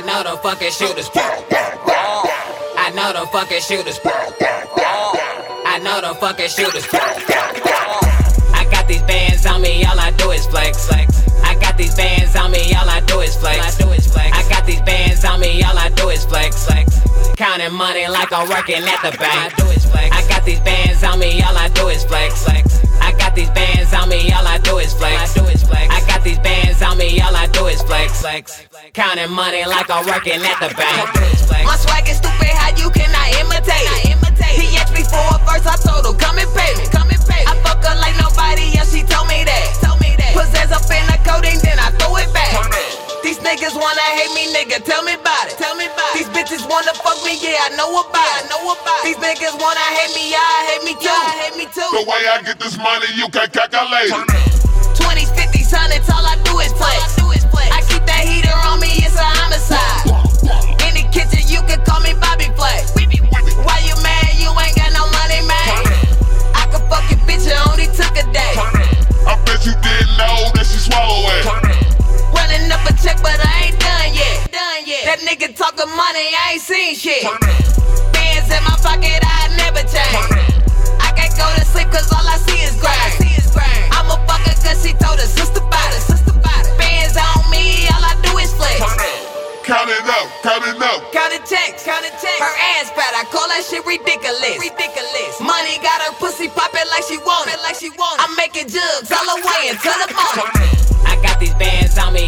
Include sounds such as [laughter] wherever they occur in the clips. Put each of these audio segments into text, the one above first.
I know the fucking shooters. I know the fucking shooters. I know the fucking shooters. I got these bands on me, all I do is flex. I got these bands on me, all I do is flex. I got these bands on me, all I do is flex. Counting money like I'm working at the bank. I got these flex. flex. Counting money like I'm working at the bank. My swag is stupid, how you cannot imitate it? He asked me for a verse, I told him, come and pay me. Come and pay me. I fuck her like nobody else, she told me that. Told me that. Possess up in the codeine, then I throw it back. These niggas wanna hate me, nigga, tell me about it. Tell me about it. These bitches wanna fuck me, yeah, I know about it. I know about it. These niggas wanna hate me, yeah, I hate me too. Yeah, I hate me too. The way I get this money, you can calculate it. 20s, 50s, hundreds, all I do is flex. Money, I ain't seen shit. Bands in my pocket, I never change. I can't go to sleep cause all I see is grind. I'm a fucker cause she told her sister about it. Bands on me, all I do is flex. Count it up, count it up. Count it checks, count it checks. Her ass fat, I call that shit ridiculous. Ridiculous. Money got her pussy poppin' like she want it, like she want it. I'm making jugs all the way until the morning.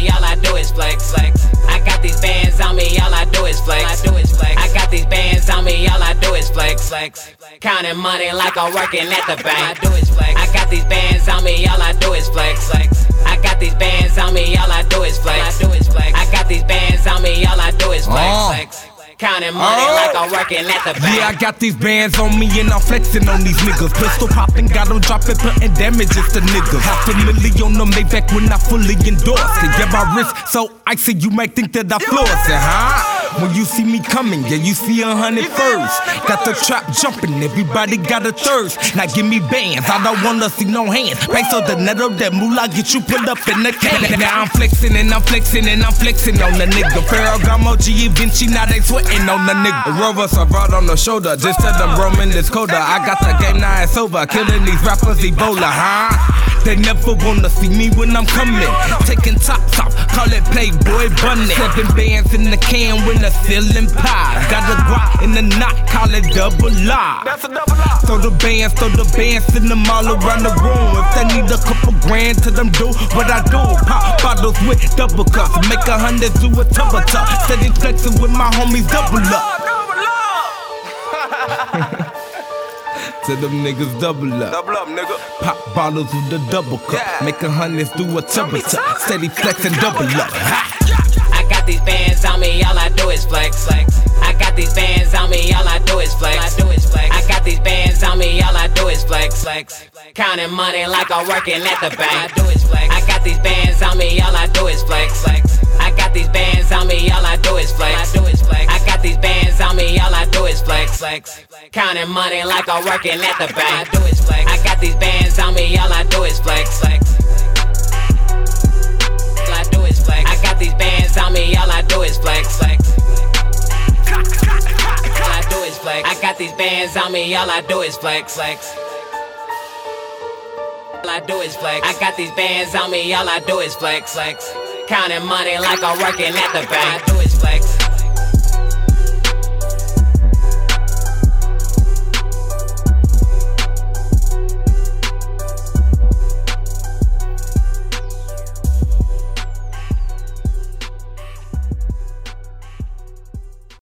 All I do is flex. flex. I got these bands on me, all I do is flex. I do is flex. I got these bands on me, all I do is flex. flex. Counting money like I'm working at the bank. I do is flex. I got these bands on me, all I do is flex. flex. I got these bands on me, all I do is flex. I flex. I got these bands on me, all I do is flex. Oh. flex. Counting money Oh. like I'm working at the bank. Yeah, I got these bands on me and I'm flexing on these niggas. Pistol popping, got them dropping, putting damages to niggas. Half a million on the Maybach when I fully endorse it. Yeah, my wrist so icy, you might think that I floss it, huh? When you see me coming, yeah, you see a hundred first. Got the trap jumping, everybody got a thirst. Now give me bands, I don't wanna see no hands. Pay so the net of that moolah get you put up in the can. Now I'm flexing and I'm flexing and I'm flexing on the nigga. Ferragamo, Givenchy, now they sweating on the nigga. Rovers are brought on the shoulder, just tell them Roman is colder. I got the game, now it's over. Killing these rappers, Ebola, huh? They never wanna see me when I'm coming. Taking tops off, call it Playboy Bunny. Seven bands in the can with a ceiling pie. Got a guap in the knot, call it double lock. That's a double lock. Throw the bands, throw the bands, send them all around the room. If they need a couple grand to them, do what I do. Pop bottles with double cups, make a hundred do a tumble tuck. Steady flexing with my homies, double up. Oh, double up. [laughs] [laughs] To them niggas double up. Double up, nigga. Pop bottles with the double cup. Yeah. Make a hundred do a tumble tuck. Steady flex and double up. Ha! I got these bands on me, all I do is flex. flex. I got these bands on me, all I do is flex. I do is flex. I got these bands on me, all I do is flex. flex. Counting money like I'm working at the bank. I do is flex. I got these bands on me, all I do is flex. flex. I got these bands on me, all I do is flex. I do is flex. I got these bands on me, all I do is flex. flex. Counting money like I'm working at the bank. I do is flex. I got these bands on me, all I do is flex. flex. All I do is flex. I got these bands on me, all I do is flex. flex. All I do is flex. I got these bands on me, all I do is flex. flex. All I do is flex. I got these bands on me, all I do is flex. flex. Counting money like I'm working at the bank. I do is flex.